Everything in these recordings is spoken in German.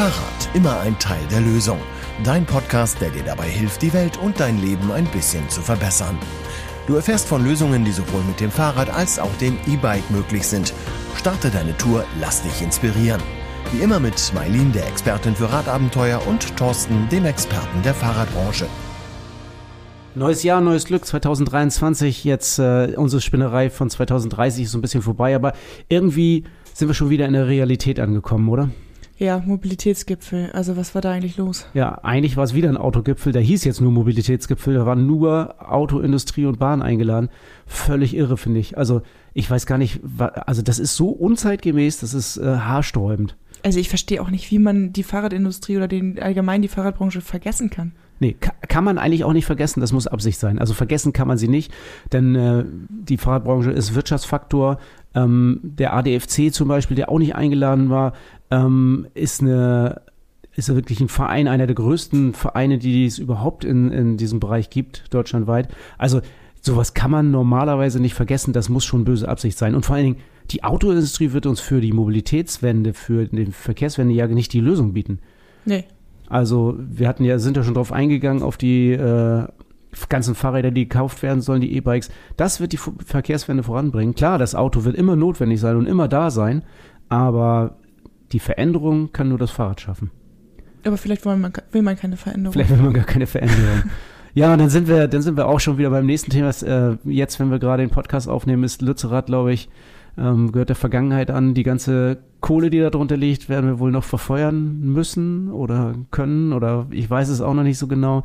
Fahrrad, immer ein Teil der Lösung. Dein Podcast, der dir dabei hilft, die Welt und dein Leben ein bisschen zu verbessern. Du erfährst von Lösungen, die sowohl mit dem Fahrrad als auch dem E-Bike möglich sind. Starte deine Tour, lass dich inspirieren. Wie immer mit Mailin, der Expertin für Radabenteuer, und Thorsten, dem Experten der Fahrradbranche. Neues Jahr, neues Glück, 2023. Jetzt äh, unsere Spinnerei von 2030 ist so ein bisschen vorbei, aber irgendwie sind wir schon wieder in der Realität angekommen, oder? Ja, Mobilitätsgipfel. Also was war da eigentlich los? Ja, eigentlich war es wieder ein Autogipfel. Der hieß jetzt nur Mobilitätsgipfel. Da waren nur Autoindustrie und Bahn eingeladen. Völlig irre, finde ich. Also ich weiß gar nicht, also das ist so unzeitgemäß, das ist äh, haarsträubend. Also ich verstehe auch nicht, wie man die Fahrradindustrie oder den allgemein die Fahrradbranche vergessen kann. Nee, kann man eigentlich auch nicht vergessen, das muss Absicht sein. Also vergessen kann man sie nicht, denn äh, die Fahrradbranche ist Wirtschaftsfaktor. Ähm, der ADFC zum Beispiel, der auch nicht eingeladen war, ähm, ist eine ist wirklich ein Verein, einer der größten Vereine, die es überhaupt in, in diesem Bereich gibt, deutschlandweit. Also sowas kann man normalerweise nicht vergessen, das muss schon böse Absicht sein. Und vor allen Dingen, die Autoindustrie wird uns für die Mobilitätswende, für die Verkehrswende ja nicht die Lösung bieten. Nee. Also wir hatten ja, sind ja schon drauf eingegangen, auf die äh, ganzen Fahrräder, die gekauft werden sollen, die E-Bikes. Das wird die Verkehrswende voranbringen. Klar, das Auto wird immer notwendig sein und immer da sein, aber die Veränderung kann nur das Fahrrad schaffen. Aber vielleicht man, will man keine Veränderung. Vielleicht will man gar keine Veränderung. ja, und dann sind wir, dann sind wir auch schon wieder beim nächsten Thema. Äh, jetzt, wenn wir gerade den Podcast aufnehmen, ist Lützerath, glaube ich, ähm, gehört der Vergangenheit an. Die ganze Kohle, die da drunter liegt, werden wir wohl noch verfeuern müssen oder können oder ich weiß es auch noch nicht so genau.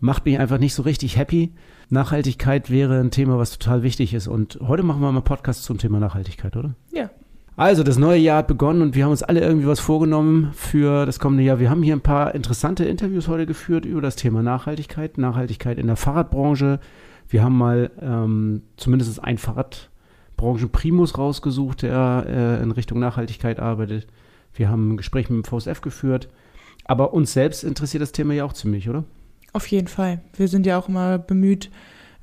Macht mich einfach nicht so richtig happy. Nachhaltigkeit wäre ein Thema, was total wichtig ist. Und heute machen wir mal einen Podcast zum Thema Nachhaltigkeit, oder? Ja. Also, das neue Jahr hat begonnen und wir haben uns alle irgendwie was vorgenommen für das kommende Jahr. Wir haben hier ein paar interessante Interviews heute geführt über das Thema Nachhaltigkeit, Nachhaltigkeit in der Fahrradbranche. Wir haben mal ähm, zumindest ein Fahrrad Branchenprimus rausgesucht, der äh, in Richtung Nachhaltigkeit arbeitet. Wir haben ein Gespräch mit dem VSF geführt. Aber uns selbst interessiert das Thema ja auch ziemlich, oder? Auf jeden Fall. Wir sind ja auch immer bemüht,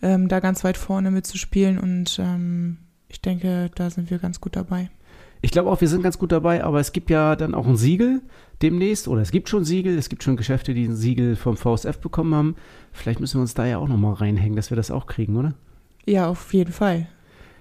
ähm, da ganz weit vorne mitzuspielen und ähm, ich denke, da sind wir ganz gut dabei. Ich glaube auch, wir sind ganz gut dabei, aber es gibt ja dann auch ein Siegel demnächst, oder es gibt schon Siegel, es gibt schon Geschäfte, die ein Siegel vom VSF bekommen haben. Vielleicht müssen wir uns da ja auch nochmal reinhängen, dass wir das auch kriegen, oder? Ja, auf jeden Fall.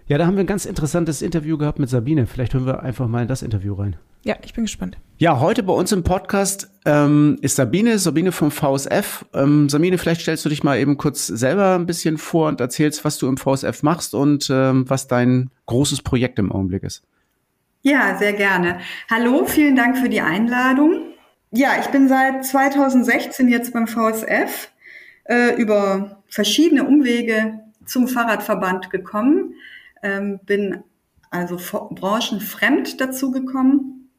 Ja, da haben wir ein ganz interessantes Interview gehabt mit Sabine. Vielleicht hören wir einfach mal in das Interview rein. Ja, ich bin gespannt. Ja, heute bei uns im Podcast ähm, ist Sabine, Sabine vom VSF. Ähm, Sabine, vielleicht stellst du dich mal eben kurz selber ein bisschen vor und erzählst, was du im VSF machst und ähm, was dein großes Projekt im Augenblick ist. Ja, sehr gerne. Hallo, vielen Dank für die Einladung. Ja, ich bin seit 2016 jetzt beim VSF äh, über verschiedene Umwege zum Fahrradverband gekommen ähm, bin also branchenfremd dazu gekommen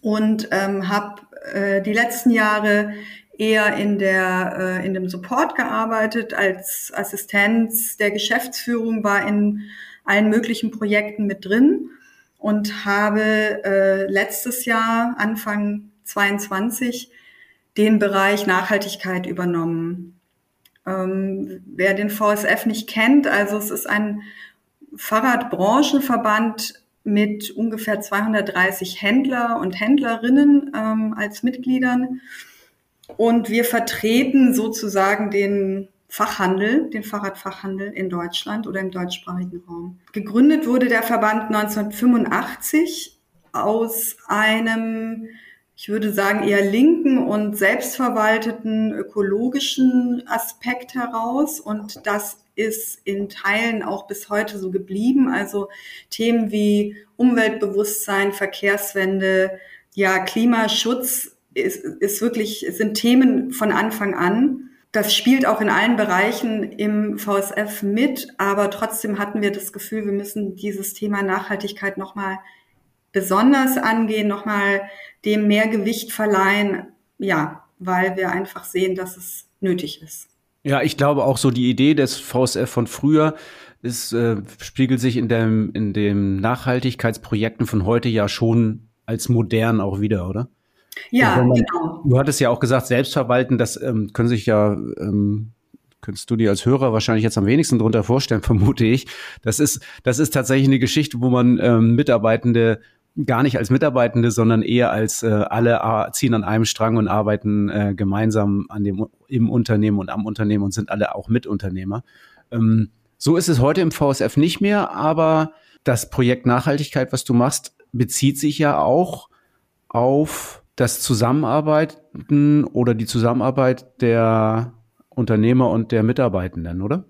und ähm, habe äh, die letzten Jahre eher in der äh, in dem Support gearbeitet als Assistenz der Geschäftsführung war in allen möglichen Projekten mit drin und habe äh, letztes Jahr Anfang 22 den Bereich Nachhaltigkeit übernommen. Ähm, wer den VSF nicht kennt, also es ist ein Fahrradbranchenverband mit ungefähr 230 Händler und Händlerinnen ähm, als Mitgliedern. Und wir vertreten sozusagen den Fachhandel, den Fahrradfachhandel in Deutschland oder im deutschsprachigen Raum. Gegründet wurde der Verband 1985 aus einem, ich würde sagen, eher linken und selbstverwalteten ökologischen Aspekt heraus. Und das ist in Teilen auch bis heute so geblieben. Also Themen wie Umweltbewusstsein, Verkehrswende, ja, Klimaschutz ist, ist wirklich, sind Themen von Anfang an. Das spielt auch in allen Bereichen im VSF mit, aber trotzdem hatten wir das Gefühl, wir müssen dieses Thema Nachhaltigkeit nochmal besonders angehen, nochmal dem mehr Gewicht verleihen, ja, weil wir einfach sehen, dass es nötig ist. Ja, ich glaube auch so die Idee des VSF von früher ist, äh, spiegelt sich in dem, in den Nachhaltigkeitsprojekten von heute ja schon als modern auch wieder, oder? Ja, man, genau. Du hattest ja auch gesagt, Selbstverwalten, das ähm, können sich ja, ähm, könntest du dir als Hörer wahrscheinlich jetzt am wenigsten drunter vorstellen, vermute ich. Das ist, das ist tatsächlich eine Geschichte, wo man ähm, Mitarbeitende gar nicht als Mitarbeitende, sondern eher als äh, alle ziehen an einem Strang und arbeiten äh, gemeinsam an dem im Unternehmen und am Unternehmen und sind alle auch Mitunternehmer. Ähm, so ist es heute im VSF nicht mehr, aber das Projekt Nachhaltigkeit, was du machst, bezieht sich ja auch auf das Zusammenarbeiten oder die Zusammenarbeit der Unternehmer und der Mitarbeitenden, oder?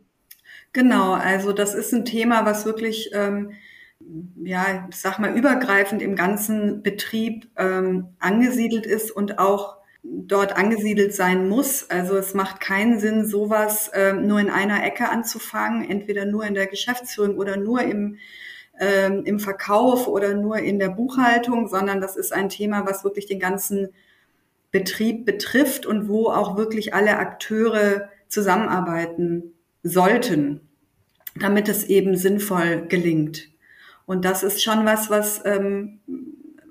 Genau, also das ist ein Thema, was wirklich, ähm, ja, ich sag mal, übergreifend im ganzen Betrieb ähm, angesiedelt ist und auch dort angesiedelt sein muss. Also es macht keinen Sinn, sowas ähm, nur in einer Ecke anzufangen, entweder nur in der Geschäftsführung oder nur im, ähm, im Verkauf oder nur in der Buchhaltung, sondern das ist ein Thema, was wirklich den ganzen Betrieb betrifft und wo auch wirklich alle Akteure zusammenarbeiten sollten damit es eben sinnvoll gelingt. Und das ist schon was, was ähm,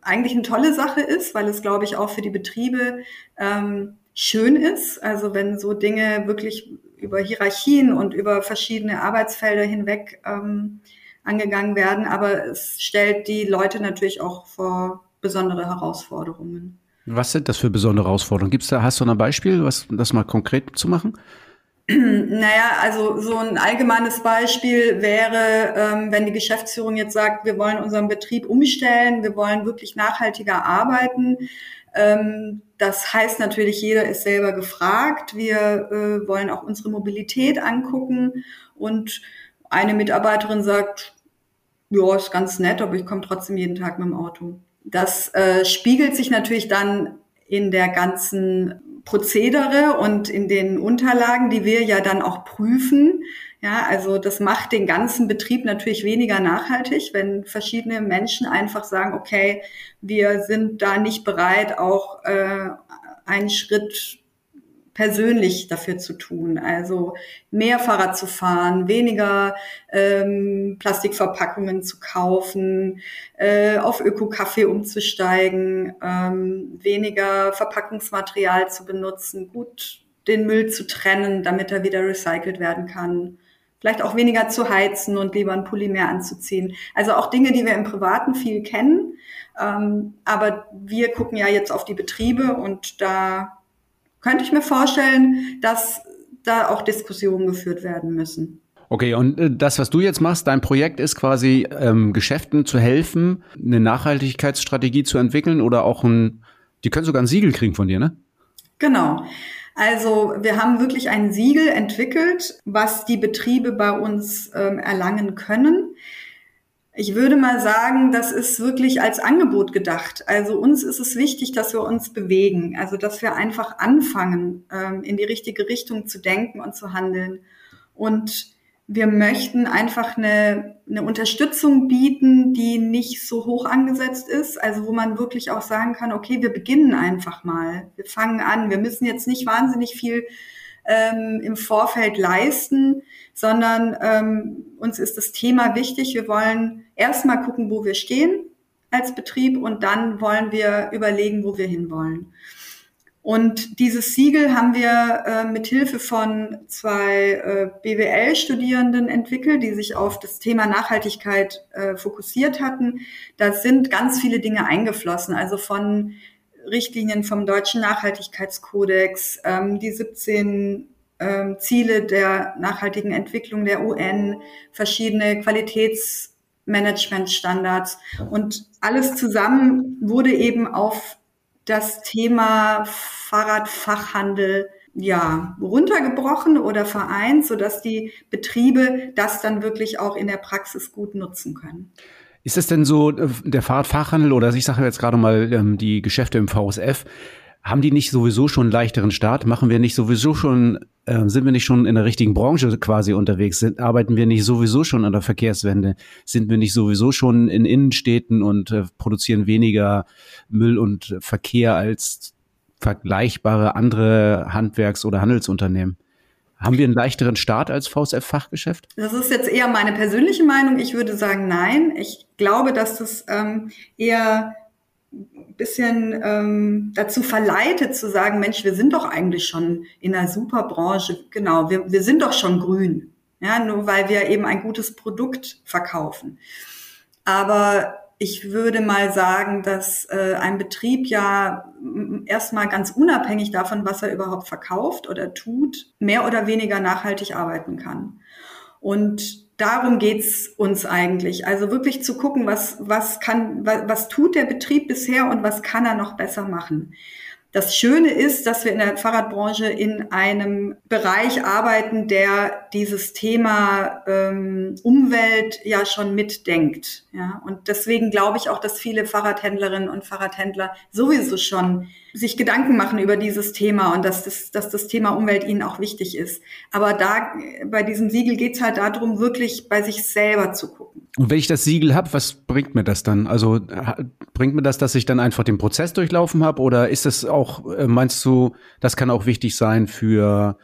eigentlich eine tolle Sache ist, weil es, glaube ich, auch für die Betriebe ähm, schön ist. Also wenn so Dinge wirklich über Hierarchien und über verschiedene Arbeitsfelder hinweg ähm, angegangen werden. Aber es stellt die Leute natürlich auch vor besondere Herausforderungen. Was sind das für besondere Herausforderungen? Gibt's da, hast du ein Beispiel, was das mal konkret zu machen? Naja, also so ein allgemeines Beispiel wäre, ähm, wenn die Geschäftsführung jetzt sagt, wir wollen unseren Betrieb umstellen, wir wollen wirklich nachhaltiger arbeiten. Ähm, das heißt natürlich, jeder ist selber gefragt. Wir äh, wollen auch unsere Mobilität angucken. Und eine Mitarbeiterin sagt, ja, ist ganz nett, aber ich komme trotzdem jeden Tag mit dem Auto. Das äh, spiegelt sich natürlich dann in der ganzen Prozedere und in den Unterlagen, die wir ja dann auch prüfen. Ja, also das macht den ganzen Betrieb natürlich weniger nachhaltig, wenn verschiedene Menschen einfach sagen, okay, wir sind da nicht bereit, auch äh, einen Schritt persönlich dafür zu tun. Also mehr Fahrrad zu fahren, weniger ähm, Plastikverpackungen zu kaufen, äh, auf Öko-Kaffee umzusteigen, ähm, weniger Verpackungsmaterial zu benutzen, gut den Müll zu trennen, damit er wieder recycelt werden kann. Vielleicht auch weniger zu heizen und lieber ein Polymer anzuziehen. Also auch Dinge, die wir im Privaten viel kennen. Ähm, aber wir gucken ja jetzt auf die Betriebe und da könnte ich mir vorstellen, dass da auch Diskussionen geführt werden müssen. Okay, und äh, das, was du jetzt machst, dein Projekt ist quasi ähm, Geschäften zu helfen, eine Nachhaltigkeitsstrategie zu entwickeln oder auch ein, die können sogar ein Siegel kriegen von dir, ne? Genau. Also wir haben wirklich ein Siegel entwickelt, was die Betriebe bei uns ähm, erlangen können. Ich würde mal sagen, das ist wirklich als Angebot gedacht. Also uns ist es wichtig, dass wir uns bewegen, also dass wir einfach anfangen, ähm, in die richtige Richtung zu denken und zu handeln. Und wir möchten einfach eine, eine Unterstützung bieten, die nicht so hoch angesetzt ist, also wo man wirklich auch sagen kann, okay, wir beginnen einfach mal, wir fangen an, wir müssen jetzt nicht wahnsinnig viel ähm, im Vorfeld leisten, sondern ähm, uns ist das Thema wichtig. Wir wollen erstmal gucken, wo wir stehen als Betrieb und dann wollen wir überlegen, wo wir hinwollen. Und dieses Siegel haben wir äh, mit Hilfe von zwei äh, BWL-Studierenden entwickelt, die sich auf das Thema Nachhaltigkeit äh, fokussiert hatten. Da sind ganz viele Dinge eingeflossen, also von Richtlinien vom Deutschen Nachhaltigkeitskodex, ähm, die 17 ähm, Ziele der nachhaltigen Entwicklung der UN, verschiedene Qualitätsmanagementstandards und alles zusammen wurde eben auf das Thema Fahrradfachhandel ja, runtergebrochen oder vereint, sodass die Betriebe das dann wirklich auch in der Praxis gut nutzen können. Ist es denn so, äh, der Fahrradfachhandel oder ich sage jetzt gerade mal ähm, die Geschäfte im VSF, haben die nicht sowieso schon einen leichteren Start? Machen wir nicht sowieso schon, äh, sind wir nicht schon in der richtigen Branche quasi unterwegs? Arbeiten wir nicht sowieso schon an der Verkehrswende? Sind wir nicht sowieso schon in Innenstädten und äh, produzieren weniger Müll und Verkehr als vergleichbare andere Handwerks- oder Handelsunternehmen? Haben wir einen leichteren Start als VSF-Fachgeschäft? Das ist jetzt eher meine persönliche Meinung. Ich würde sagen, nein. Ich glaube, dass das ähm, eher ein bisschen ähm, dazu verleitet zu sagen, Mensch, wir sind doch eigentlich schon in einer super Branche. Genau, wir, wir sind doch schon grün. Ja, nur weil wir eben ein gutes Produkt verkaufen. Aber ich würde mal sagen, dass äh, ein Betrieb ja erstmal ganz unabhängig davon, was er überhaupt verkauft oder tut, mehr oder weniger nachhaltig arbeiten kann. Und darum geht's uns eigentlich. Also wirklich zu gucken, was, was kann, was, was tut der Betrieb bisher und was kann er noch besser machen. Das Schöne ist, dass wir in der Fahrradbranche in einem Bereich arbeiten, der dieses Thema ähm, Umwelt ja schon mitdenkt. Ja? Und deswegen glaube ich auch, dass viele Fahrradhändlerinnen und Fahrradhändler sowieso schon sich Gedanken machen über dieses Thema und dass das, dass das Thema Umwelt ihnen auch wichtig ist. Aber da bei diesem Siegel geht es halt darum, wirklich bei sich selber zu gucken. Und wenn ich das Siegel habe, was bringt mir das dann? Also bringt mir das, dass ich dann einfach den Prozess durchlaufen habe? Oder ist das auch, äh, meinst du, das kann auch wichtig sein für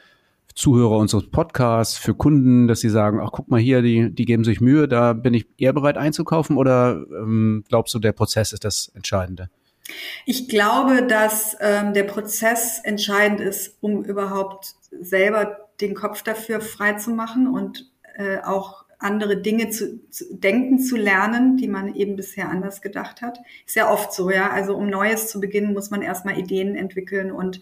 Zuhörer unseres Podcasts, für Kunden, dass sie sagen, ach guck mal hier, die, die geben sich Mühe, da bin ich eher bereit einzukaufen? Oder ähm, glaubst du, der Prozess ist das Entscheidende? Ich glaube, dass ähm, der Prozess entscheidend ist, um überhaupt selber den Kopf dafür frei zu machen und äh, auch andere Dinge zu, zu denken zu lernen, die man eben bisher anders gedacht hat. Ist ja oft so, ja. Also um Neues zu beginnen, muss man erstmal Ideen entwickeln und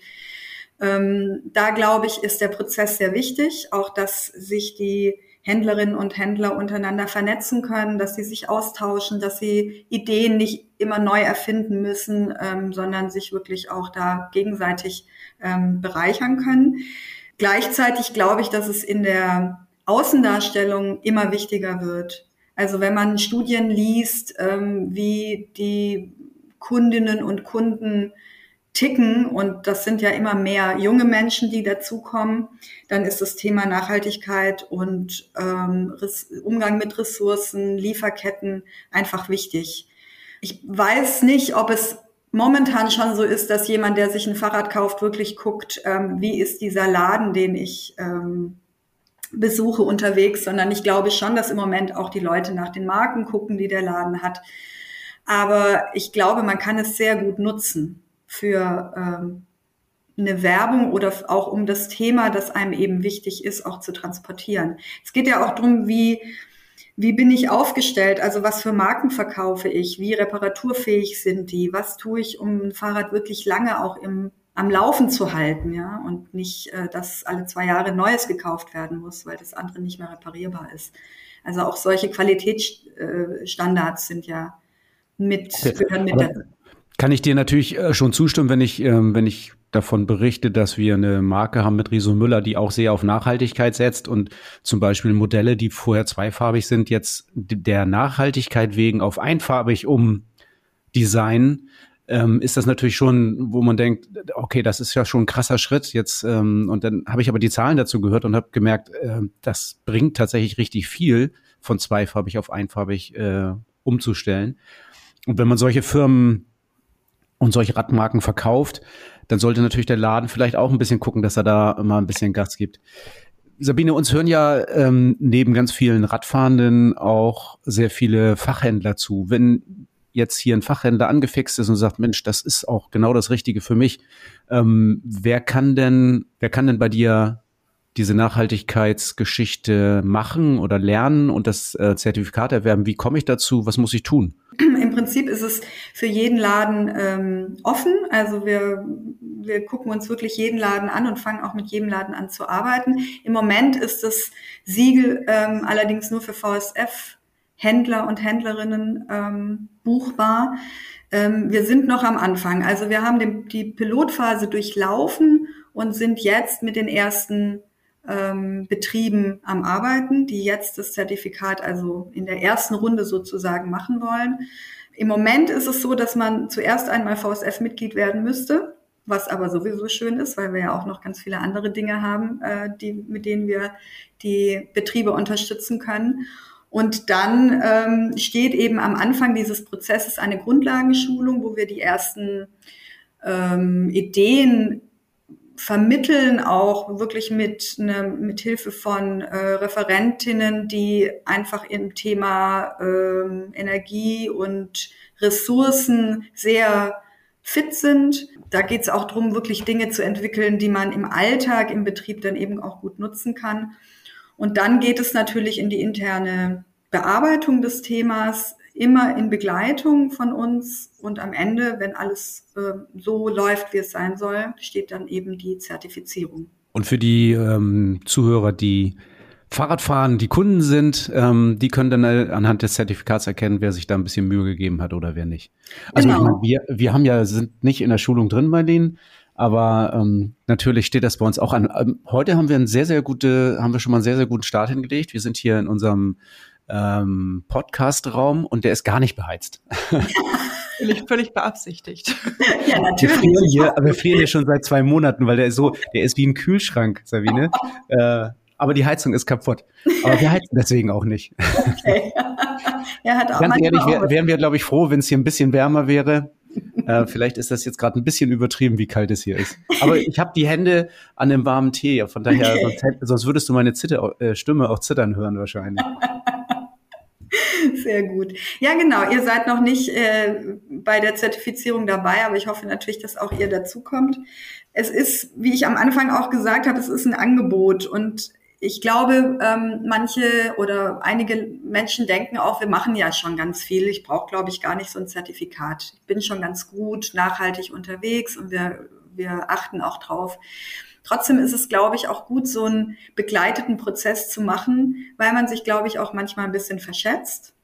ähm, da glaube ich, ist der Prozess sehr wichtig, auch dass sich die Händlerinnen und Händler untereinander vernetzen können, dass sie sich austauschen, dass sie Ideen nicht immer neu erfinden müssen, ähm, sondern sich wirklich auch da gegenseitig ähm, bereichern können. Gleichzeitig glaube ich, dass es in der Außendarstellung immer wichtiger wird. Also wenn man Studien liest, ähm, wie die Kundinnen und Kunden ticken und das sind ja immer mehr junge Menschen, die dazukommen, dann ist das Thema Nachhaltigkeit und ähm, Umgang mit Ressourcen, Lieferketten einfach wichtig. Ich weiß nicht, ob es momentan schon so ist, dass jemand, der sich ein Fahrrad kauft, wirklich guckt, ähm, wie ist dieser Laden, den ich ähm, besuche unterwegs, sondern ich glaube schon, dass im Moment auch die Leute nach den Marken gucken, die der Laden hat. Aber ich glaube, man kann es sehr gut nutzen für ähm, eine Werbung oder auch um das Thema, das einem eben wichtig ist, auch zu transportieren. Es geht ja auch darum, wie, wie bin ich aufgestellt? Also was für Marken verkaufe ich? Wie reparaturfähig sind die? Was tue ich, um ein Fahrrad wirklich lange auch im, am Laufen zu halten? Ja, und nicht, äh, dass alle zwei Jahre Neues gekauft werden muss, weil das andere nicht mehr reparierbar ist. Also auch solche Qualitätsstandards sind ja mit, gehören mit dazu. Kann ich dir natürlich äh, schon zustimmen, wenn ich, ähm, wenn ich davon berichte, dass wir eine Marke haben mit Riso Müller, die auch sehr auf Nachhaltigkeit setzt und zum Beispiel Modelle, die vorher zweifarbig sind, jetzt der Nachhaltigkeit wegen auf einfarbig um Design, ähm, ist das natürlich schon, wo man denkt, okay, das ist ja schon ein krasser Schritt jetzt. Ähm, und dann habe ich aber die Zahlen dazu gehört und habe gemerkt, äh, das bringt tatsächlich richtig viel, von zweifarbig auf einfarbig äh, umzustellen. Und wenn man solche Firmen und solche Radmarken verkauft, dann sollte natürlich der Laden vielleicht auch ein bisschen gucken, dass er da mal ein bisschen Gas gibt. Sabine, uns hören ja ähm, neben ganz vielen Radfahrenden auch sehr viele Fachhändler zu. Wenn jetzt hier ein Fachhändler angefixt ist und sagt, Mensch, das ist auch genau das Richtige für mich, ähm, wer kann denn, wer kann denn bei dir diese Nachhaltigkeitsgeschichte machen oder lernen und das äh, Zertifikat erwerben? Wie komme ich dazu? Was muss ich tun? Im Prinzip ist es für jeden Laden ähm, offen. Also wir, wir gucken uns wirklich jeden Laden an und fangen auch mit jedem Laden an zu arbeiten. Im Moment ist das Siegel ähm, allerdings nur für VSF Händler und Händlerinnen ähm, buchbar. Ähm, wir sind noch am Anfang. Also wir haben den, die Pilotphase durchlaufen und sind jetzt mit den ersten ähm, Betrieben am Arbeiten, die jetzt das Zertifikat also in der ersten Runde sozusagen machen wollen. Im Moment ist es so, dass man zuerst einmal VSF-Mitglied werden müsste, was aber sowieso schön ist, weil wir ja auch noch ganz viele andere Dinge haben, äh, die, mit denen wir die Betriebe unterstützen können. Und dann ähm, steht eben am Anfang dieses Prozesses eine Grundlagenschulung, wo wir die ersten ähm, Ideen vermitteln auch wirklich mit, ne, mit Hilfe von äh, Referentinnen, die einfach im Thema äh, Energie und Ressourcen sehr fit sind. Da geht es auch darum, wirklich Dinge zu entwickeln, die man im Alltag, im Betrieb dann eben auch gut nutzen kann. Und dann geht es natürlich in die interne Bearbeitung des Themas immer in Begleitung von uns und am Ende, wenn alles äh, so läuft, wie es sein soll, steht dann eben die Zertifizierung. Und für die ähm, Zuhörer, die Fahrradfahren, die Kunden sind, ähm, die können dann äh, anhand des Zertifikats erkennen, wer sich da ein bisschen Mühe gegeben hat oder wer nicht. Also genau. meine, wir, wir haben ja, sind nicht in der Schulung drin bei denen, aber ähm, natürlich steht das bei uns auch an. Ähm, heute haben wir einen sehr, sehr gute, haben wir schon mal einen sehr, sehr guten Start hingelegt. Wir sind hier in unserem ähm, Podcast-Raum und der ist gar nicht beheizt. völlig, völlig beabsichtigt. Ja, natürlich. Wir frieren, hier, wir frieren hier schon seit zwei Monaten, weil der ist so, der ist wie ein Kühlschrank, Sabine. Äh, aber die Heizung ist kaputt. Aber wir heizen deswegen auch nicht. Okay. ja, hat auch Ganz ehrlich, wär, wären wir, glaube ich, froh, wenn es hier ein bisschen wärmer wäre. Äh, vielleicht ist das jetzt gerade ein bisschen übertrieben, wie kalt es hier ist. Aber ich habe die Hände an dem warmen Tee. Von daher, okay. sonst, sonst, würdest du meine Zitter, äh, Stimme auch zittern hören wahrscheinlich. Sehr gut. Ja, genau. Ihr seid noch nicht äh, bei der Zertifizierung dabei, aber ich hoffe natürlich, dass auch ihr dazukommt. Es ist, wie ich am Anfang auch gesagt habe, es ist ein Angebot und ich glaube, ähm, manche oder einige Menschen denken auch, wir machen ja schon ganz viel. Ich brauche, glaube ich, gar nicht so ein Zertifikat. Ich bin schon ganz gut nachhaltig unterwegs und wir, wir achten auch drauf. Trotzdem ist es, glaube ich, auch gut, so einen begleiteten Prozess zu machen, weil man sich, glaube ich, auch manchmal ein bisschen verschätzt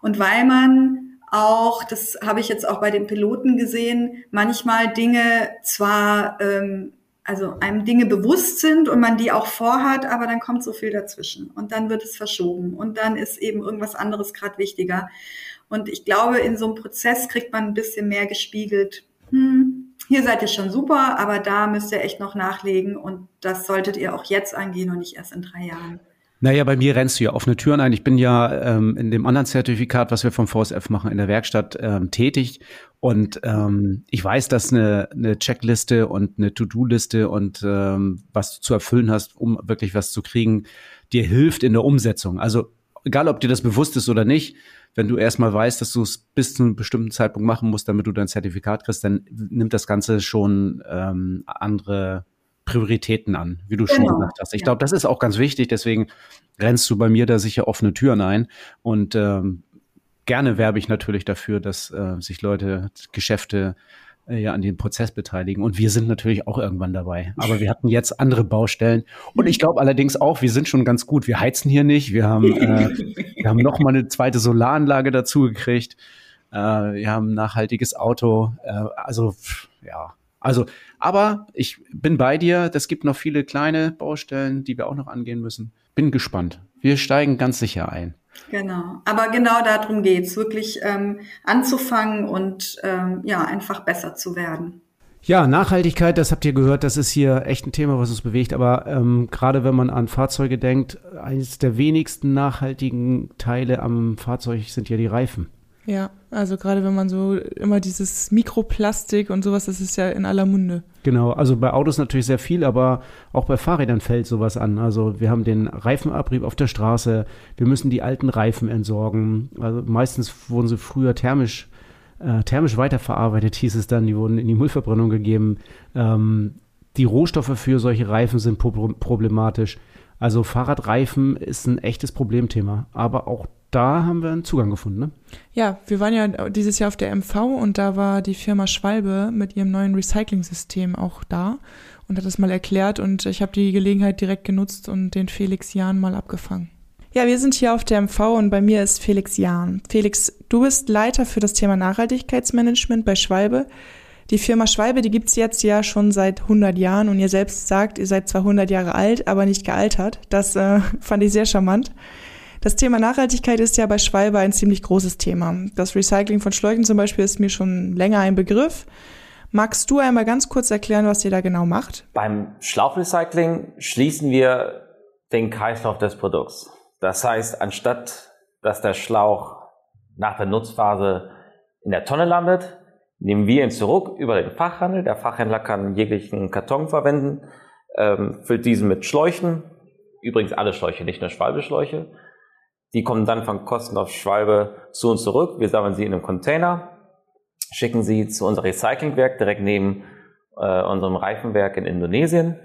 und weil man auch, das habe ich jetzt auch bei den Piloten gesehen, manchmal Dinge zwar ähm, also einem Dinge bewusst sind und man die auch vorhat, aber dann kommt so viel dazwischen und dann wird es verschoben und dann ist eben irgendwas anderes gerade wichtiger. Und ich glaube, in so einem Prozess kriegt man ein bisschen mehr gespiegelt. Hm, hier seid ihr schon super, aber da müsst ihr echt noch nachlegen und das solltet ihr auch jetzt angehen und nicht erst in drei Jahren. Naja, bei mir rennst du ja offene Türen ein. Ich bin ja ähm, in dem anderen Zertifikat, was wir vom VSF machen, in der Werkstatt ähm, tätig. Und ähm, ich weiß, dass eine, eine Checkliste und eine To-Do-Liste und ähm, was du zu erfüllen hast, um wirklich was zu kriegen, dir hilft in der Umsetzung. Also egal, ob dir das bewusst ist oder nicht, wenn du erstmal weißt, dass du es bis zu einem bestimmten Zeitpunkt machen musst, damit du dein Zertifikat kriegst, dann nimmt das Ganze schon ähm, andere Prioritäten an, wie du genau. schon gesagt hast. Ich ja. glaube, das ist auch ganz wichtig, deswegen rennst du bei mir da sicher offene Türen ein und ähm, gerne werbe ich natürlich dafür, dass äh, sich Leute, Geschäfte äh, ja an dem Prozess beteiligen. Und wir sind natürlich auch irgendwann dabei. Aber wir hatten jetzt andere Baustellen. Und ich glaube allerdings auch, wir sind schon ganz gut. Wir heizen hier nicht. Wir haben, äh, wir haben noch mal eine zweite Solaranlage dazu gekriegt. Äh, wir haben ein nachhaltiges Auto. Äh, also ja, also, aber ich bin bei dir. Es gibt noch viele kleine Baustellen, die wir auch noch angehen müssen. Bin gespannt. Wir steigen ganz sicher ein. Genau. Aber genau darum geht's, wirklich ähm, anzufangen und ähm, ja, einfach besser zu werden. Ja, Nachhaltigkeit, das habt ihr gehört, das ist hier echt ein Thema, was uns bewegt. Aber ähm, gerade wenn man an Fahrzeuge denkt, eines der wenigsten nachhaltigen Teile am Fahrzeug sind ja die Reifen. Ja, also gerade wenn man so immer dieses Mikroplastik und sowas, das ist ja in aller Munde. Genau, also bei Autos natürlich sehr viel, aber auch bei Fahrrädern fällt sowas an. Also wir haben den Reifenabrieb auf der Straße, wir müssen die alten Reifen entsorgen. Also meistens wurden sie früher thermisch, äh, thermisch weiterverarbeitet, hieß es dann, die wurden in die Müllverbrennung gegeben. Ähm, die Rohstoffe für solche Reifen sind problematisch. Also Fahrradreifen ist ein echtes Problemthema, aber auch da haben wir einen Zugang gefunden. Ne? Ja, wir waren ja dieses Jahr auf der MV und da war die Firma Schwalbe mit ihrem neuen Recycling-System auch da und hat das mal erklärt und ich habe die Gelegenheit direkt genutzt und den Felix Jahn mal abgefangen. Ja, wir sind hier auf der MV und bei mir ist Felix Jahn. Felix, du bist Leiter für das Thema Nachhaltigkeitsmanagement bei Schwalbe. Die Firma Schwalbe, die gibt's jetzt ja schon seit 100 Jahren und ihr selbst sagt, ihr seid zwar 100 Jahre alt, aber nicht gealtert. Das äh, fand ich sehr charmant. Das Thema Nachhaltigkeit ist ja bei Schwalbe ein ziemlich großes Thema. Das Recycling von Schläuchen zum Beispiel ist mir schon länger ein Begriff. Magst du einmal ganz kurz erklären, was ihr da genau macht? Beim Schlauchrecycling schließen wir den Kreislauf des Produkts. Das heißt, anstatt dass der Schlauch nach der Nutzphase in der Tonne landet, nehmen wir ihn zurück über den Fachhandel. Der Fachhändler kann jeglichen Karton verwenden, ähm, füllt diesen mit Schläuchen. Übrigens alle Schläuche, nicht nur Schwalbeschläuche. Die kommen dann von Kosten auf Schwalbe zu uns zurück. Wir sammeln sie in einem Container, schicken sie zu unserem Recyclingwerk direkt neben äh, unserem Reifenwerk in Indonesien.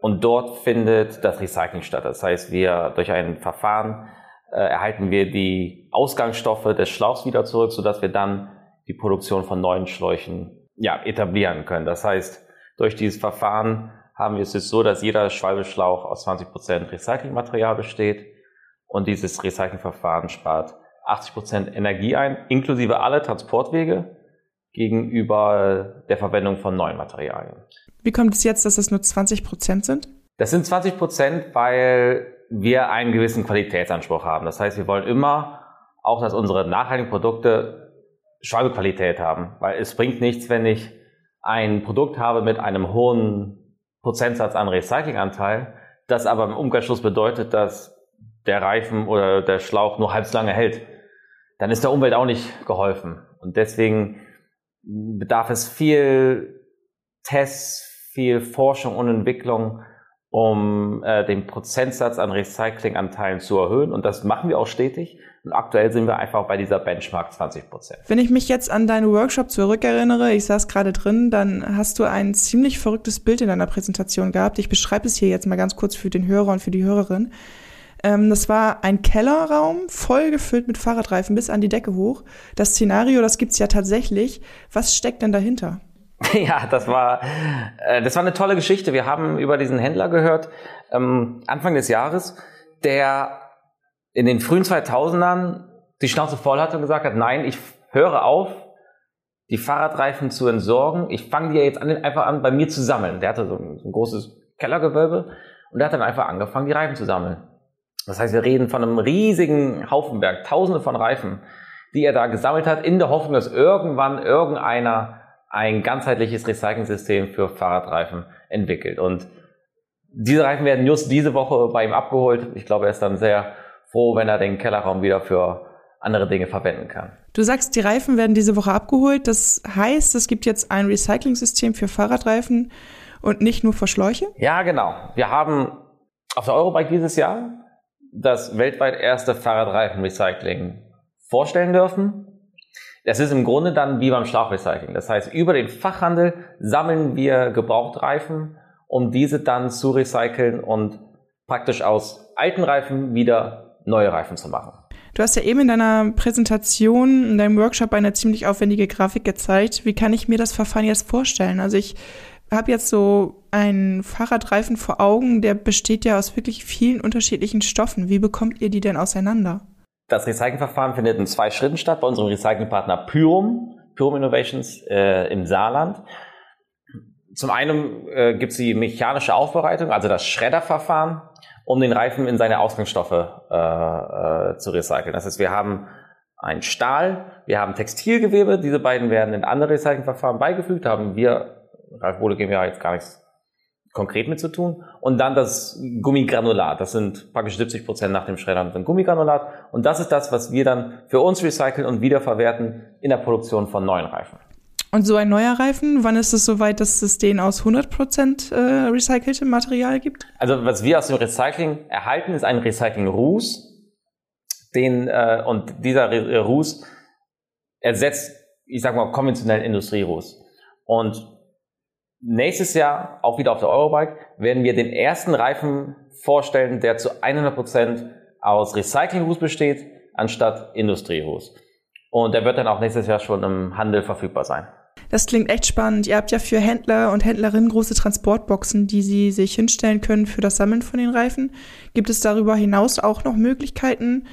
Und dort findet das Recycling statt. Das heißt, wir durch ein Verfahren äh, erhalten wir die Ausgangsstoffe des Schlauchs wieder zurück, sodass wir dann die Produktion von neuen Schläuchen ja, etablieren können. Das heißt, durch dieses Verfahren haben wir es jetzt so, dass jeder Schwalbeschlauch aus 20% Recyclingmaterial besteht und dieses Recyclingverfahren spart 80% Energie ein, inklusive alle Transportwege gegenüber der Verwendung von neuen Materialien. Wie kommt es jetzt, dass es nur 20% sind? Das sind 20%, weil wir einen gewissen Qualitätsanspruch haben. Das heißt, wir wollen immer auch, dass unsere nachhaltigen Produkte Schwalbequalität haben, weil es bringt nichts, wenn ich ein Produkt habe mit einem hohen Prozentsatz an Recyclinganteil, das aber im Umkehrschluss bedeutet, dass der Reifen oder der Schlauch nur halb so lange hält, dann ist der Umwelt auch nicht geholfen. Und deswegen bedarf es viel Tests, viel Forschung und Entwicklung, um äh, den Prozentsatz an Recyclinganteilen zu erhöhen. Und das machen wir auch stetig. Und aktuell sind wir einfach bei dieser Benchmark 20 Prozent. Wenn ich mich jetzt an deinen Workshop zurückerinnere, ich saß gerade drin, dann hast du ein ziemlich verrücktes Bild in deiner Präsentation gehabt. Ich beschreibe es hier jetzt mal ganz kurz für den Hörer und für die Hörerin. Ähm, das war ein Kellerraum, voll gefüllt mit Fahrradreifen bis an die Decke hoch. Das Szenario, das gibt's ja tatsächlich. Was steckt denn dahinter? Ja, das war, äh, das war eine tolle Geschichte. Wir haben über diesen Händler gehört, ähm, Anfang des Jahres, der in den frühen 2000ern die Schnauze voll hatte und gesagt hat, nein, ich höre auf, die Fahrradreifen zu entsorgen. Ich fange die ja jetzt an, einfach an, bei mir zu sammeln. Der hatte so ein, so ein großes Kellergewölbe und der hat dann einfach angefangen, die Reifen zu sammeln. Das heißt, wir reden von einem riesigen Haufenberg, tausende von Reifen, die er da gesammelt hat, in der Hoffnung, dass irgendwann irgendeiner ein ganzheitliches Recycling-System für Fahrradreifen entwickelt. Und diese Reifen werden just diese Woche bei ihm abgeholt. Ich glaube, er ist dann sehr froh, wenn er den Kellerraum wieder für andere Dinge verwenden kann. Du sagst, die Reifen werden diese Woche abgeholt. Das heißt, es gibt jetzt ein Recycling-System für Fahrradreifen und nicht nur für Schläuche? Ja, genau. Wir haben auf der Eurobike dieses Jahr das weltweit erste Fahrradreifenrecycling vorstellen dürfen. Das ist im Grunde dann wie beim Schlauchrecycling. Das heißt, über den Fachhandel sammeln wir Gebrauchtreifen, um diese dann zu recyceln und praktisch aus alten Reifen wieder neue Reifen zu machen. Du hast ja eben in deiner Präsentation, in deinem Workshop eine ziemlich aufwendige Grafik gezeigt. Wie kann ich mir das Verfahren jetzt vorstellen? Also ich habe jetzt so einen Fahrradreifen vor Augen, der besteht ja aus wirklich vielen unterschiedlichen Stoffen. Wie bekommt ihr die denn auseinander? Das Recyclingverfahren findet in zwei Schritten statt bei unserem Recyclingpartner Pyrum, Pyrum Innovations äh, im Saarland. Zum einen äh, gibt es die mechanische Aufbereitung, also das Schredderverfahren, um den Reifen in seine Ausgangsstoffe äh, äh, zu recyceln. Das heißt, wir haben ein Stahl, wir haben Textilgewebe, diese beiden werden in andere Recyclingverfahren beigefügt, haben wir Ralf Bode GmbH jetzt gar nichts konkret mit zu tun. Und dann das Gummigranulat. Das sind praktisch 70 Prozent nach dem Schreddern ein Gummigranulat. Und das ist das, was wir dann für uns recyceln und wiederverwerten in der Produktion von neuen Reifen. Und so ein neuer Reifen, wann ist es soweit, dass es den aus 100 Prozent äh, recyceltem Material gibt? Also was wir aus dem Recycling erhalten, ist ein Recycling-Ruß. Den, äh, und dieser Ruß ersetzt, ich sag mal, konventionellen Industrieruß. Und Nächstes Jahr, auch wieder auf der Eurobike, werden wir den ersten Reifen vorstellen, der zu 100% aus Recyclingruß besteht, anstatt Industrieruß. Und der wird dann auch nächstes Jahr schon im Handel verfügbar sein. Das klingt echt spannend. Ihr habt ja für Händler und Händlerinnen große Transportboxen, die sie sich hinstellen können für das Sammeln von den Reifen. Gibt es darüber hinaus auch noch Möglichkeiten,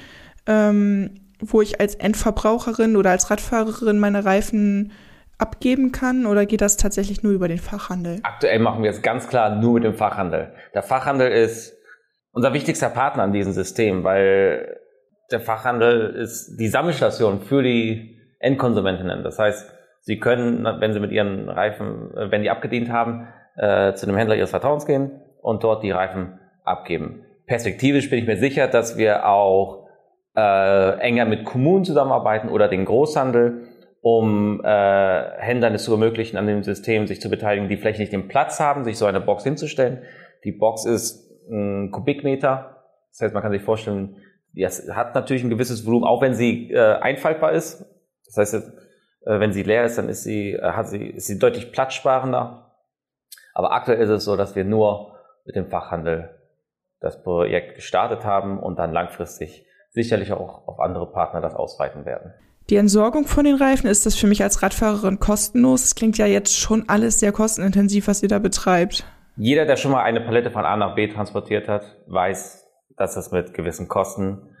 ähm, wo ich als Endverbraucherin oder als Radfahrerin meine Reifen abgeben kann oder geht das tatsächlich nur über den Fachhandel? Aktuell machen wir es ganz klar nur mit dem Fachhandel. Der Fachhandel ist unser wichtigster Partner an diesem System, weil der Fachhandel ist die Sammelstation für die Endkonsumentinnen. Das heißt, sie können, wenn sie mit ihren Reifen, äh, wenn die abgedient haben, äh, zu einem Händler ihres Vertrauens gehen und dort die Reifen abgeben. Perspektivisch bin ich mir sicher, dass wir auch äh, enger mit Kommunen zusammenarbeiten oder den Großhandel, um äh, Händlern es zu ermöglichen, an dem System sich zu beteiligen, die vielleicht nicht den Platz haben, sich so eine Box hinzustellen. Die Box ist ein Kubikmeter. Das heißt, man kann sich vorstellen, die hat natürlich ein gewisses Volumen, auch wenn sie äh, einfaltbar ist. Das heißt, äh, wenn sie leer ist, dann ist sie, äh, hat sie, ist sie deutlich platzsparender. Aber aktuell ist es so, dass wir nur mit dem Fachhandel das Projekt gestartet haben und dann langfristig sicherlich auch auf andere Partner das ausweiten werden. Die Entsorgung von den Reifen, ist das für mich als Radfahrerin kostenlos? Es klingt ja jetzt schon alles sehr kostenintensiv, was ihr da betreibt. Jeder, der schon mal eine Palette von A nach B transportiert hat, weiß, dass das mit gewissen Kosten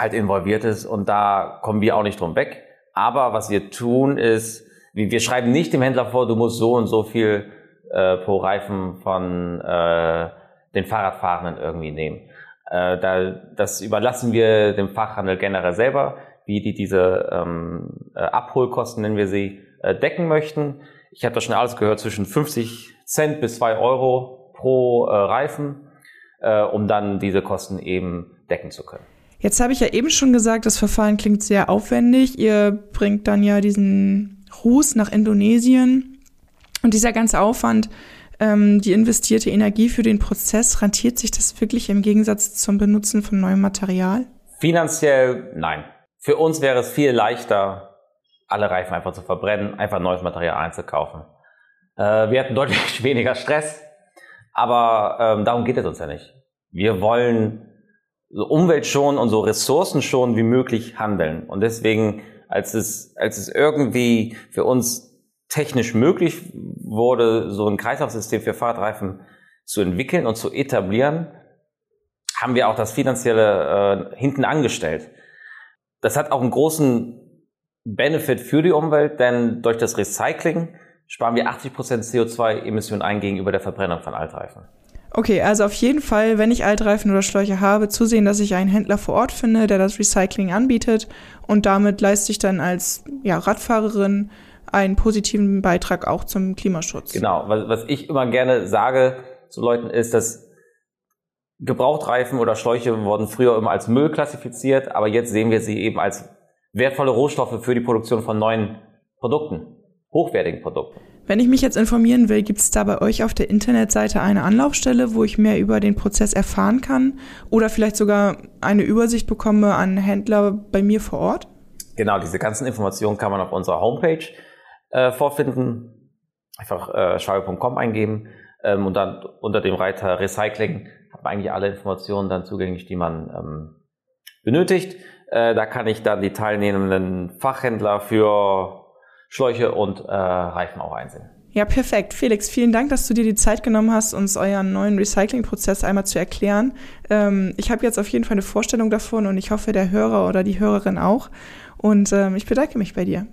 halt involviert ist und da kommen wir auch nicht drum weg. Aber was wir tun ist, wir schreiben nicht dem Händler vor, du musst so und so viel äh, pro Reifen von äh, den Fahrradfahrenden irgendwie nehmen. Äh, da, das überlassen wir dem Fachhandel generell selber, wie die diese ähm, äh, Abholkosten, nennen wir sie, äh, decken möchten. Ich habe da schon alles gehört, zwischen 50 Cent bis 2 Euro pro äh, Reifen, äh, um dann diese Kosten eben decken zu können. Jetzt habe ich ja eben schon gesagt, das Verfahren klingt sehr aufwendig. Ihr bringt dann ja diesen Ruß nach Indonesien. Und dieser ganze Aufwand, ähm, die investierte Energie für den Prozess, rentiert sich das wirklich im Gegensatz zum Benutzen von neuem Material? Finanziell nein. Für uns wäre es viel leichter, alle Reifen einfach zu verbrennen, einfach neues Material einzukaufen. Äh, wir hätten deutlich weniger Stress, aber ähm, darum geht es uns ja nicht. Wir wollen so Umwelt schon und so Ressourcen schon wie möglich handeln. Und deswegen, als es, als es irgendwie für uns technisch möglich wurde, so ein Kreislaufsystem für Fahrradreifen zu entwickeln und zu etablieren, haben wir auch das Finanzielle äh, hinten angestellt. Das hat auch einen großen Benefit für die Umwelt, denn durch das Recycling sparen wir 80% CO2-Emissionen ein gegenüber der Verbrennung von Altreifen. Okay, also auf jeden Fall, wenn ich Altreifen oder Schläuche habe, zusehen, dass ich einen Händler vor Ort finde, der das Recycling anbietet und damit leiste ich dann als ja, Radfahrerin einen positiven Beitrag auch zum Klimaschutz. Genau, was, was ich immer gerne sage zu Leuten ist, dass Gebrauchtreifen oder Schläuche wurden früher immer als Müll klassifiziert, aber jetzt sehen wir sie eben als wertvolle Rohstoffe für die Produktion von neuen Produkten, hochwertigen Produkten. Wenn ich mich jetzt informieren will, gibt es da bei euch auf der Internetseite eine Anlaufstelle, wo ich mehr über den Prozess erfahren kann oder vielleicht sogar eine Übersicht bekomme an Händler bei mir vor Ort? Genau, diese ganzen Informationen kann man auf unserer Homepage äh, vorfinden. Einfach äh, eingeben ähm, und dann unter dem Reiter Recycling man eigentlich alle Informationen dann zugänglich, die man ähm, benötigt. Äh, da kann ich dann die teilnehmenden Fachhändler für Schläuche und äh, Reifen auch einsehen. Ja, perfekt. Felix, vielen Dank, dass du dir die Zeit genommen hast, uns euren neuen Recycling-Prozess einmal zu erklären. Ähm, ich habe jetzt auf jeden Fall eine Vorstellung davon und ich hoffe, der Hörer oder die Hörerin auch. Und ähm, ich bedanke mich bei dir.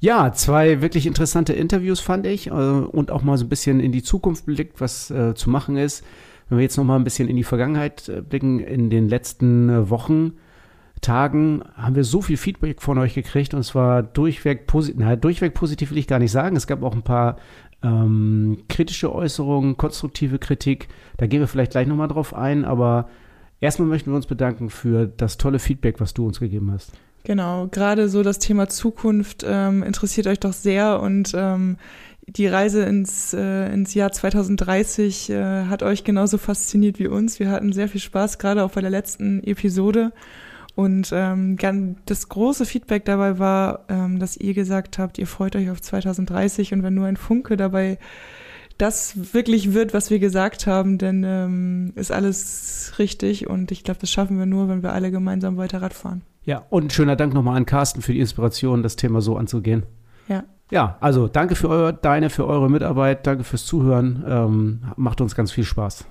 Ja, zwei wirklich interessante Interviews fand ich äh, und auch mal so ein bisschen in die Zukunft blickt, was äh, zu machen ist. Wenn wir jetzt noch mal ein bisschen in die Vergangenheit äh, blicken, in den letzten äh, Wochen Tagen haben wir so viel Feedback von euch gekriegt und es war durchweg positiv. Durchweg positiv will ich gar nicht sagen. Es gab auch ein paar ähm, kritische Äußerungen, konstruktive Kritik. Da gehen wir vielleicht gleich nochmal drauf ein, aber erstmal möchten wir uns bedanken für das tolle Feedback, was du uns gegeben hast. Genau, gerade so das Thema Zukunft ähm, interessiert euch doch sehr und ähm, die Reise ins, äh, ins Jahr 2030 äh, hat euch genauso fasziniert wie uns. Wir hatten sehr viel Spaß, gerade auch bei der letzten Episode. Und ähm, das große Feedback dabei war, ähm, dass ihr gesagt habt, ihr freut euch auf 2030 und wenn nur ein Funke dabei das wirklich wird, was wir gesagt haben, dann ähm, ist alles richtig und ich glaube, das schaffen wir nur, wenn wir alle gemeinsam weiter Rad fahren. Ja, und schöner Dank nochmal an Carsten für die Inspiration, das Thema so anzugehen. Ja. Ja, also danke für eure, deine, für eure Mitarbeit, danke fürs Zuhören. Ähm, macht uns ganz viel Spaß.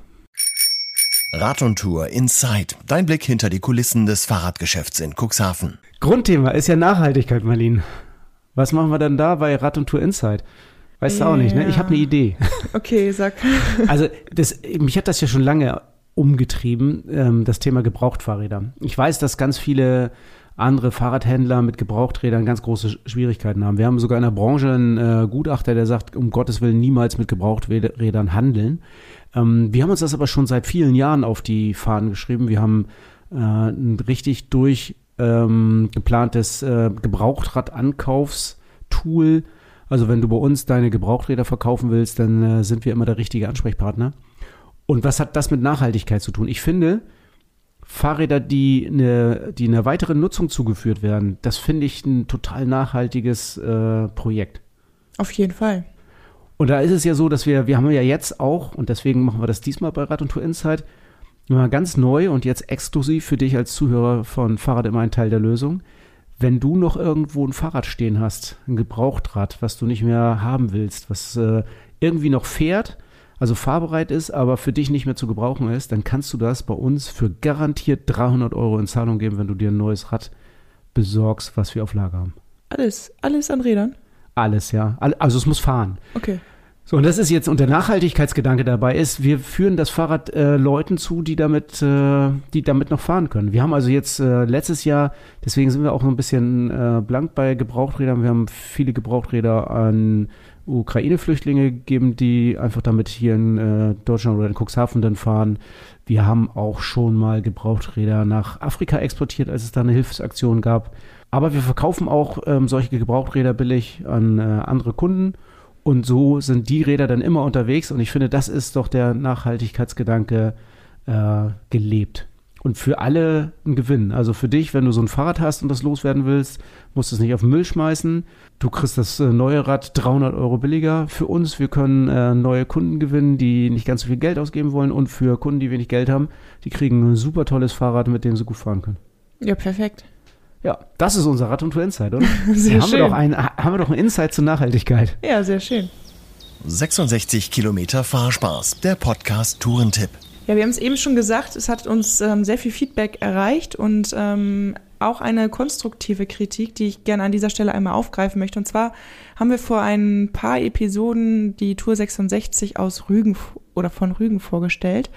Rad und Tour Inside. Dein Blick hinter die Kulissen des Fahrradgeschäfts in Cuxhaven. Grundthema ist ja Nachhaltigkeit, Marlene. Was machen wir denn da bei Rad und Tour Inside? Weißt du auch nicht, ne? Ich habe eine Idee. Okay, sag. Also das, mich hat das ja schon lange umgetrieben, ähm, das Thema Gebrauchtfahrräder. Ich weiß, dass ganz viele andere Fahrradhändler mit Gebrauchträdern ganz große Schwierigkeiten haben. Wir haben sogar in der Branche einen äh, Gutachter, der sagt, um Gottes Willen niemals mit Gebrauchträdern handeln. Ähm, wir haben uns das aber schon seit vielen Jahren auf die Fahnen geschrieben. Wir haben äh, ein richtig durch ähm, äh, Gebrauchtраdankaufstool. Also wenn du bei uns deine Gebrauchträder verkaufen willst, dann äh, sind wir immer der richtige Ansprechpartner. Und was hat das mit Nachhaltigkeit zu tun? Ich finde, Fahrräder, die eine, die einer weiteren Nutzung zugeführt werden, das finde ich ein total nachhaltiges äh, Projekt. Auf jeden Fall. Und da ist es ja so, dass wir, wir haben ja jetzt auch, und deswegen machen wir das diesmal bei Rad und Tour Insight, ganz neu und jetzt exklusiv für dich als Zuhörer von Fahrrad immer ein Teil der Lösung. Wenn du noch irgendwo ein Fahrrad stehen hast, ein Gebrauchtrad, was du nicht mehr haben willst, was äh, irgendwie noch fährt, also fahrbereit ist, aber für dich nicht mehr zu gebrauchen ist, dann kannst du das bei uns für garantiert 300 Euro in Zahlung geben, wenn du dir ein neues Rad besorgst, was wir auf Lager haben. Alles, alles an Rädern? Alles, ja. Also es muss fahren. Okay. So, und das ist jetzt, und der Nachhaltigkeitsgedanke dabei ist, wir führen das Fahrrad äh, Leuten zu, die damit, äh, die damit noch fahren können. Wir haben also jetzt äh, letztes Jahr, deswegen sind wir auch so ein bisschen äh, blank bei Gebrauchträdern. Wir haben viele Gebrauchträder an Ukraine-Flüchtlinge gegeben, die einfach damit hier in äh, Deutschland oder in Cuxhaven dann fahren. Wir haben auch schon mal Gebrauchträder nach Afrika exportiert, als es da eine Hilfsaktion gab. Aber wir verkaufen auch ähm, solche Gebrauchträder billig an äh, andere Kunden. Und so sind die Räder dann immer unterwegs. Und ich finde, das ist doch der Nachhaltigkeitsgedanke äh, gelebt. Und für alle ein Gewinn. Also für dich, wenn du so ein Fahrrad hast und das loswerden willst, musst du es nicht auf den Müll schmeißen. Du kriegst das äh, neue Rad 300 Euro billiger. Für uns, wir können äh, neue Kunden gewinnen, die nicht ganz so viel Geld ausgeben wollen. Und für Kunden, die wenig Geld haben, die kriegen ein super tolles Fahrrad, mit dem sie gut fahren können. Ja, perfekt. Ja, das ist unser Rad und Tour Insight, oder? Sehr haben schön. Wir doch ein, haben wir doch ein Insight zur Nachhaltigkeit. Ja, sehr schön. 66 Kilometer Fahrspaß, der Podcast Tourentipp. Ja, wir haben es eben schon gesagt, es hat uns ähm, sehr viel Feedback erreicht und ähm, auch eine konstruktive Kritik, die ich gerne an dieser Stelle einmal aufgreifen möchte. Und zwar haben wir vor ein paar Episoden die Tour 66 aus Rügen oder von Rügen vorgestellt.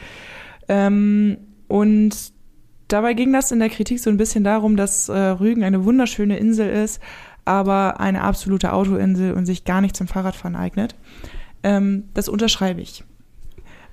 Ähm, und dabei ging das in der Kritik so ein bisschen darum, dass äh, Rügen eine wunderschöne Insel ist, aber eine absolute Autoinsel und sich gar nicht zum Fahrradfahren eignet. Ähm, das unterschreibe ich.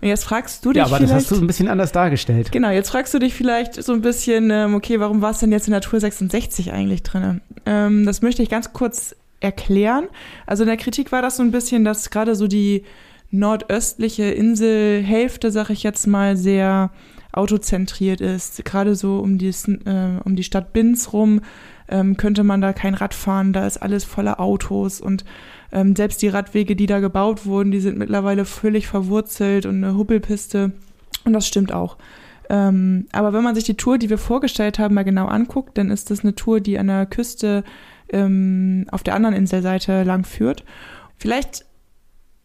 Und jetzt fragst du dich Ja, aber vielleicht. das hast du ein bisschen anders dargestellt. Genau, jetzt fragst du dich vielleicht so ein bisschen, ähm, okay, warum war es denn jetzt in der Tour 66 eigentlich drin? Ähm, das möchte ich ganz kurz erklären. Also in der Kritik war das so ein bisschen, dass gerade so die nordöstliche Inselhälfte, sag ich jetzt mal, sehr autozentriert ist. Gerade so um die, äh, um die Stadt Binz rum ähm, könnte man da kein Rad fahren, da ist alles voller Autos und ähm, selbst die Radwege, die da gebaut wurden, die sind mittlerweile völlig verwurzelt und eine Hubbelpiste. Und das stimmt auch. Ähm, aber wenn man sich die Tour, die wir vorgestellt haben, mal genau anguckt, dann ist das eine Tour, die an der Küste ähm, auf der anderen Inselseite lang führt. Vielleicht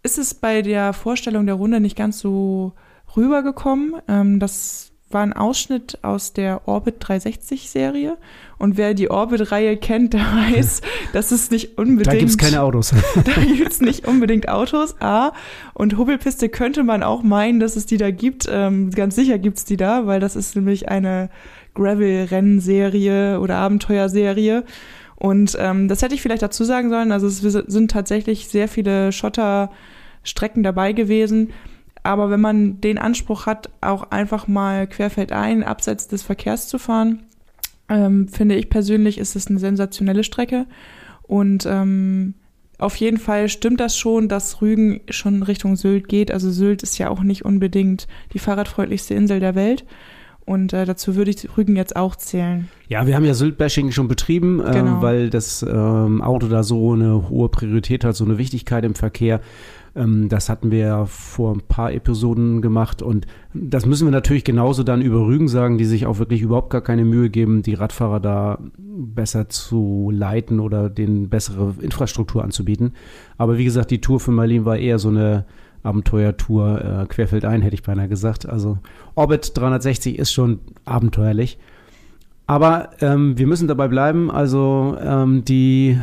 ist es bei der Vorstellung der Runde nicht ganz so rübergekommen. Ähm, das war ein Ausschnitt aus der Orbit 360 Serie. Und wer die Orbit-Reihe kennt, der weiß, dass es nicht unbedingt. Da gibt es keine Autos. da gibt es nicht unbedingt Autos. A. Und Hubbelpiste könnte man auch meinen, dass es die da gibt. Ähm, ganz sicher gibt es die da, weil das ist nämlich eine Gravel-Rennserie oder Abenteuerserie. Und ähm, das hätte ich vielleicht dazu sagen sollen. Also es sind tatsächlich sehr viele Schotterstrecken dabei gewesen. Aber wenn man den Anspruch hat, auch einfach mal querfeldein, abseits des Verkehrs zu fahren, ähm, finde ich persönlich, ist es eine sensationelle Strecke. Und ähm, auf jeden Fall stimmt das schon, dass Rügen schon Richtung Sylt geht. Also Sylt ist ja auch nicht unbedingt die fahrradfreundlichste Insel der Welt. Und äh, dazu würde ich Rügen jetzt auch zählen. Ja, wir haben ja Sylt-Bashing schon betrieben, Genau. ähm, weil das ähm, Auto da so eine hohe Priorität hat, so eine Wichtigkeit im Verkehr. Ähm, das hatten wir ja vor ein paar Episoden gemacht und das müssen wir natürlich genauso dann über Rügen sagen, die sich auch wirklich überhaupt gar keine Mühe geben, die Radfahrer da besser zu leiten oder denen bessere Infrastruktur anzubieten. Aber wie gesagt, die Tour für Marlin war eher so eine Abenteuertour äh, querfeldein, hätte ich beinahe gesagt. Also Orbit 360 ist schon abenteuerlich. Aber ähm, wir müssen dabei bleiben. Also ähm, die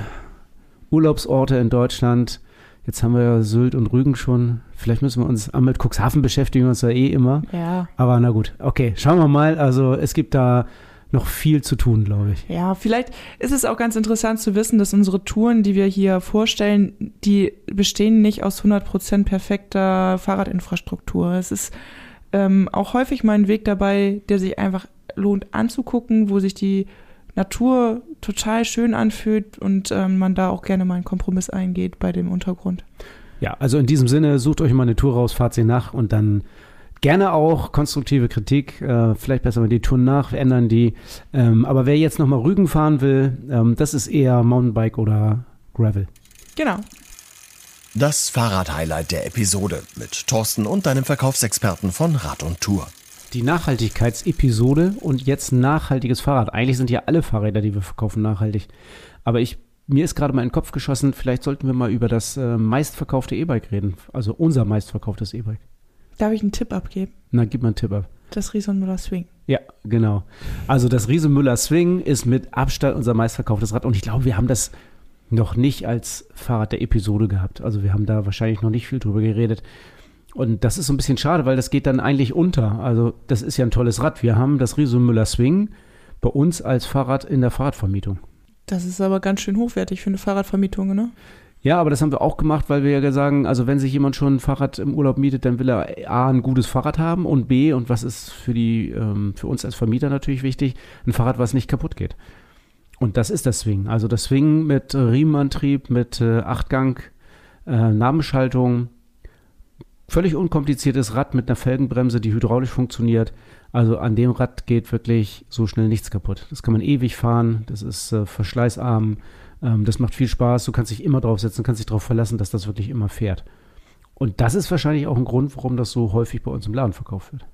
Urlaubsorte in Deutschland, jetzt haben wir ja Sylt und Rügen schon. Vielleicht müssen wir uns mit Cuxhaven beschäftigen, wir uns ja eh immer. Ja. Aber na gut, okay, schauen wir mal. Also es gibt da noch viel zu tun, glaube ich. Ja, vielleicht ist es auch ganz interessant zu wissen, dass unsere Touren, die wir hier vorstellen, die bestehen nicht aus 100% perfekter Fahrradinfrastruktur. Es ist ähm, auch häufig mal ein Weg dabei, der sich einfach lohnt anzugucken, wo sich die Natur total schön anfühlt und ähm, man da auch gerne mal einen Kompromiss eingeht bei dem Untergrund. Ja, also in diesem Sinne, sucht euch mal eine Tour raus, fahrt sie nach und dann gerne auch konstruktive Kritik. Äh, vielleicht besser mal die Touren nach, wir ändern die. Ähm, aber wer jetzt nochmal Rügen fahren will, ähm, das ist eher Mountainbike oder Gravel. Genau. Das Fahrrad-Highlight der Episode mit Thorsten und deinem Verkaufsexperten von Rad und Tour. Die Nachhaltigkeitsepisode und jetzt nachhaltiges Fahrrad. Eigentlich sind ja alle Fahrräder, die wir verkaufen, nachhaltig. Aber ich, mir ist gerade mal in den Kopf geschossen, vielleicht sollten wir mal über das äh, meistverkaufte E-Bike reden. Also unser meistverkauftes E-Bike. Darf ich einen Tipp abgeben? Na, gib mal einen Tipp ab. Das Rieson Müller Swing. Ja, genau. Also das Riesenmüller Swing ist mit Abstand unser meistverkauftes Rad und ich glaube, wir haben das noch nicht als Fahrrad der Episode gehabt. Also wir haben da wahrscheinlich noch nicht viel drüber geredet. Und das ist so ein bisschen schade, weil das geht dann eigentlich unter. Also das ist ja ein tolles Rad. Wir haben das Riesenmüller Swing bei uns als Fahrrad in der Fahrradvermietung. Das ist aber ganz schön hochwertig für eine Fahrradvermietung, ne? Ja, aber das haben wir auch gemacht, weil wir ja sagen, also wenn sich jemand schon ein Fahrrad im Urlaub mietet, dann will er A, ein gutes Fahrrad haben und B, und was ist für die, ähm, für uns als Vermieter natürlich wichtig, ein Fahrrad, was nicht kaputt geht. Und das ist das Swing. Also das Swing mit Riemenantrieb, mit äh, Achtgang, äh, Nabenschaltung, völlig unkompliziertes Rad mit einer Felgenbremse, die hydraulisch funktioniert. Also an dem Rad geht wirklich so schnell nichts kaputt. Das kann man ewig fahren, das ist äh, verschleißarm, ähm, das macht viel Spaß, du kannst dich immer draufsetzen, kannst dich darauf verlassen, dass das wirklich immer fährt. Und das ist wahrscheinlich auch ein Grund, warum das so häufig bei uns im Laden verkauft wird.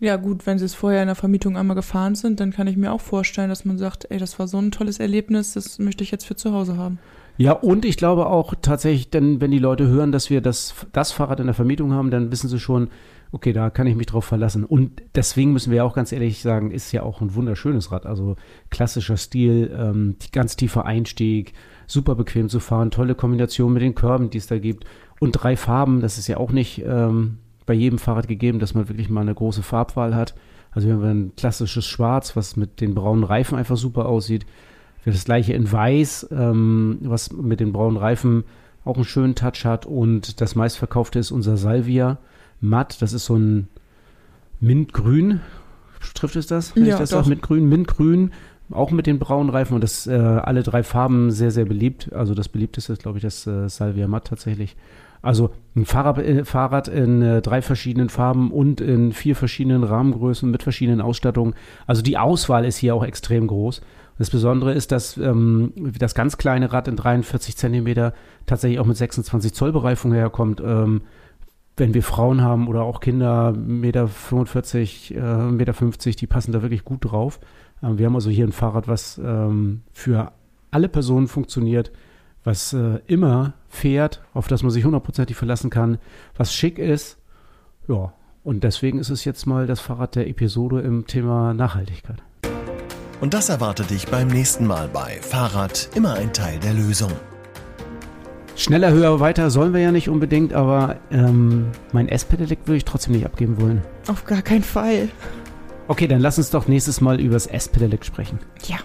Ja, gut, wenn sie es vorher in der Vermietung einmal gefahren sind, dann kann ich mir auch vorstellen, dass man sagt, ey, das war so ein tolles Erlebnis, das möchte ich jetzt für zu Hause haben. Ja, und ich glaube auch tatsächlich, denn wenn die Leute hören, dass wir das, das Fahrrad in der Vermietung haben, dann wissen sie schon, okay, da kann ich mich drauf verlassen. Und deswegen müssen wir auch ganz ehrlich sagen, ist ja auch ein wunderschönes Rad. Also klassischer Stil, ähm, ganz tiefer Einstieg, super bequem zu fahren, tolle Kombination mit den Körben, die es da gibt. Und drei Farben, das ist ja auch nicht ähm, bei jedem Fahrrad gegeben, dass man wirklich mal eine große Farbwahl hat. Also wir haben ein klassisches Schwarz, was mit den braunen Reifen einfach super aussieht. Wir haben das gleiche in Weiß, ähm, was mit den braunen Reifen auch einen schönen Touch hat. Und das meistverkaufte ist unser Salvia Matt. Das ist so ein Mintgrün. Trifft es das? Wenn Ja, ich das doch. sage? Mintgrün, Mintgrün. Auch mit den braunen Reifen und das äh, alle drei Farben sehr, sehr beliebt. Also das beliebteste ist, glaube ich, das äh, Salvia Matt tatsächlich. Also ein Fahrrad, äh, Fahrrad in äh, drei verschiedenen Farben und in vier verschiedenen Rahmengrößen mit verschiedenen Ausstattungen. Also die Auswahl ist hier auch extrem groß. Das Besondere ist, dass ähm, das ganz kleine Rad in 43 Zentimeter tatsächlich auch mit 26 Zoll Bereifung herkommt. Ähm, wenn wir Frauen haben oder auch Kinder, Meter 45, äh, Meter 50, die passen da wirklich gut drauf. Ähm, wir haben also hier ein Fahrrad, was ähm, für alle Personen funktioniert, was äh, immer fährt, auf das man sich hundertprozentig verlassen kann, was schick ist. Ja, und deswegen ist es jetzt mal das Fahrrad der Episode im Thema Nachhaltigkeit. Und das erwartet dich beim nächsten Mal bei Fahrrad immer ein Teil der Lösung. Schneller, höher, weiter sollen wir ja nicht unbedingt, aber ähm, mein S-Pedelec würde ich trotzdem nicht abgeben wollen. Auf gar keinen Fall. Okay, dann lass uns doch nächstes Mal über das S-Pedelec sprechen. Ja.